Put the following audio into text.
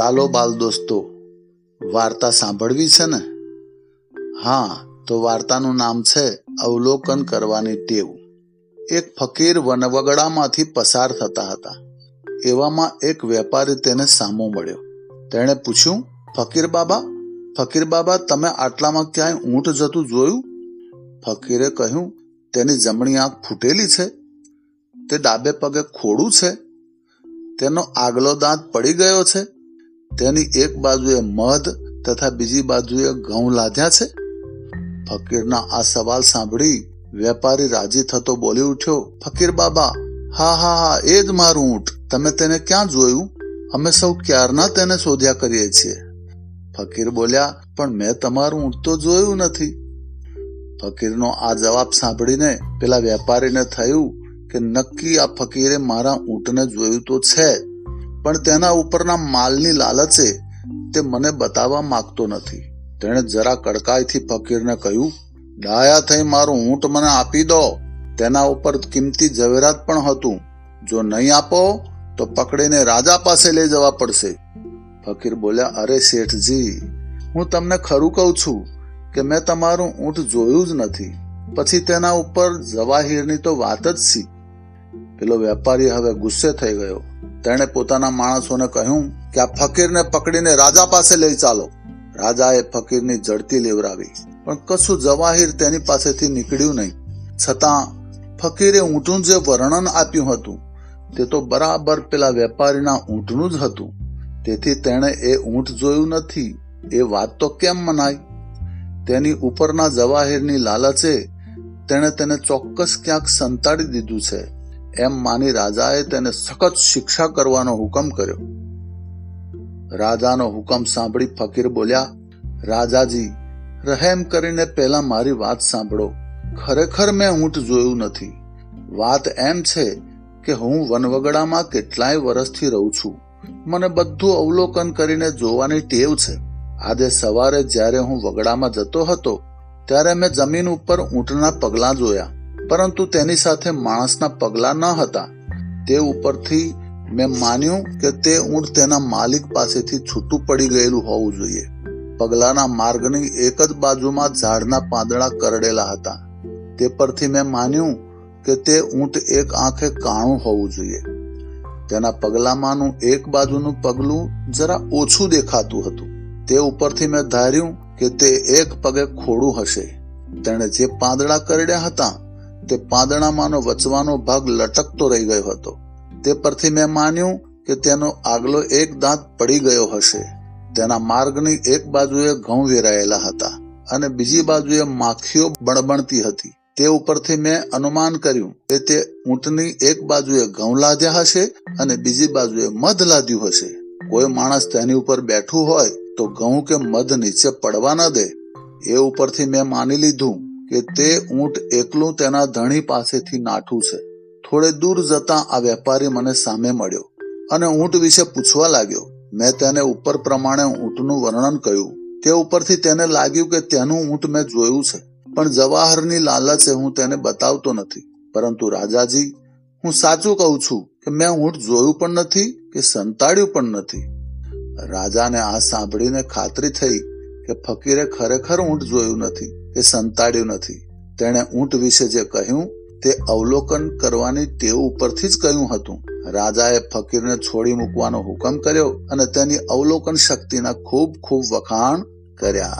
ચાલો બાલ દોસ્તો, વાર્તા સાંભળવી છે ને? હા, તો વાર્તાનું નામ છે અવલોકન કરવાની ટેવ. એક ફકીર વનવગડામાંથી પસાર થતા હતા. એવામાં એક વેપારી તેને સામો મળ્યો. તેણે પૂછ્યું, ફકીર બાબા ફકીર બાબા, તમે આટલામાં ક્યાંય ઊંટ જતું જોયું? ફકીરે કહ્યું, તેની જમણી આંખ ફૂટેલી છે. તે ડાબે પગે ખોડું છે. તેનો આગલો દાંત પડી ગયો છે. તેની એક બાજુએ મધ તથા બીજી બાજુએ ઘઉં લાદ્યા છે? ફકીરના આ સવાલ સાંભળી વેપારી રાજી થતો બોલી ઉઠ્યો, ફકીર બાબા, હા હા હા, એ જ મારું ઊંટ. તમે તેને ક્યાં જોયું? અમે સૌ ક્યારના તેને શોધ્યા કરીએ છીએ. ફકીર બોલ્યા, પણ મેં તમારું ઊંટ તો જોયું નથી. ફકીરનો આ જવાબ સાંભળીને પેલા વેપારીને થયું કે નક્કી આ ફકીરે મારા ઊંટને જોયું તો છે પણ તેના ઉપરના માલની લાલચે તે મને બતાવવા માંગતો નથી. તેણે જરા કડકાઈથી ફકીરને કહ્યું, ડાયા થઈ મારું ઊંટ મને આપી દો. તેના ઉપર કિંમતી ઝવેરાત પણ હતું. જો નહીં આપો, તો પકડીને રાજા પાસે લઈ જવા પડશે. ફકીર બોલ્યા, અરે શેઠજી, હું તમને ખરું કહું છું કે મેં તમારું ઊંટ જોયું જ નથી. પછી તેના ઉપર જવાહીરની તો વાત જ સી પેલો વેપારી હવે ગુસ્સે થઈ ગયો. તેણે પોતાના માણસોને કહ્યું કે આ ફકીરને પકડીને રાજા પાસે લઈ ચાલો. રાજાએ ફકીરની જડતી લેવરાવી પણ કશું જવાહીર તેની પાસેથી નીકળ્યું નહીં. છતાં ફકીરે ઊંટનું જે વર્ણન આપ્યું હતું, તે તો બરાબર પેલા વેપારીના ઊંટનું જ હતું. તેથી તેણે એ ઊંટ જોયું નથી, એ વાત તો કેમ મનાય? તેની ઉપરના જવાહીરની લાલચે તેણે તેને ચોક્કસ ક્યાંક સંતાડી દીધું છે. એમ માની રાજાએ તેને સખત શિક્ષા કરવાનો હુકમ કર્યો. રાજાનો હુકમ સાંભળી ફકીર બોલ્યા, રાજાજી, રહેમ કરીને પહેલા મારી વાત સાંભળો. ખરેખર મેં ઊંટ જોયું નથી. વાત એમ છે કે હું વનવગડામાં કેટલાય વર્ષથી રહું છું. મને બધું અવલોકન કરીને જોવાની ટેવ છે. આજે સવારે જ્યારે હું વગડામાં જતો હતો, ત્યારે મેં જમીન ઉપર ઊંટના પગલા જોયા. પરંતુ તેની સાથે માણસના પગલા ન હતા. તે ઉપરથી મેં માન્યું કે તે ઊંટ તેના માલિક પાસેથી છૂટું પડી ગયેલું હોવું જોઈએ. પગલાના માર્ગની એક જ બાજુમાં ઝાડના પાંદડા કરડેલા હતા. તે પરથી મેં માન્યું કે તે ઊંટ એક આંખે કાણું હોવું જોઈએ. તેના પગલામાંનું એક બાજુનું પગલું જરા ઓછું દેખાતું હતું. તે ઉપરથી મેં ધાર્યું કે તે એક પગે ખોડું હશે. તેણે જે પાંદડા કરડ્યા હતા તે પાંદડામાંનો વચવાનો ભાગ લટકતો રહી ગયો હતો. તે પરથી મેં માન્યું કે તેનો આગલો એક દાંત પડી ગયો હશે. તેના માર્ગની એક બાજુએ ઘઉં વેરાયેલા હતા અને બીજી બાજુએ માખીઓ બણબણતી હતી. તે ઉપરથી મેં અનુમાન કર્યું કે તે ઊંટની એક બાજુએ ઘઉં લાદ્યા હશે અને બીજી બાજુએ મધ લાદ્યું હશે. કોઈ માણસ તેની ઉપર બેઠું હોય તો ઘઉં કે મધ નીચે પડવા ન દે. એ ઉપરથી મેં માની લીધું કે તે ઊંટ એકલું તેના ધણી પાસેથી નાઠું છે. થોડે દૂર જતા આ વેપારી મને સામે મળ્યો અને ઊંટ વિશે પૂછવા લાગ્યો. મેં તેને ઉપર પ્રમાણે ઊંટનું વર્ણન કહ્યું તે ઉપરથી તેને લાગ્યું કે તેનું ઊંટ મેં જોયું છે, પણ જવાહરની લાલચે હું તેને બતાવતો નથી. પરંતુ રાજાજી, હું સાચું કહું છું કે મેં ઊંટ જોયું પણ નથી કે સંતાડ્યું પણ નથી. રાજાને આ સાંભળીને ખાતરી થઈ કે ફકીરે ખરેખર ઊંટ જોયું નથી, કે સંતાડ્યું નથી. તેણે ઊંટ વિશે જે કહ્યું, તે અવલોકન કરવાની ટેવ ઉપરથી જ કહ્યું હતું. રાજાએ ફકીરને છોડી મૂકવાનો હુકમ કર્યો અને તેની અવલોકન શક્તિના ખૂબ ખૂબ વખાણ કર્યા.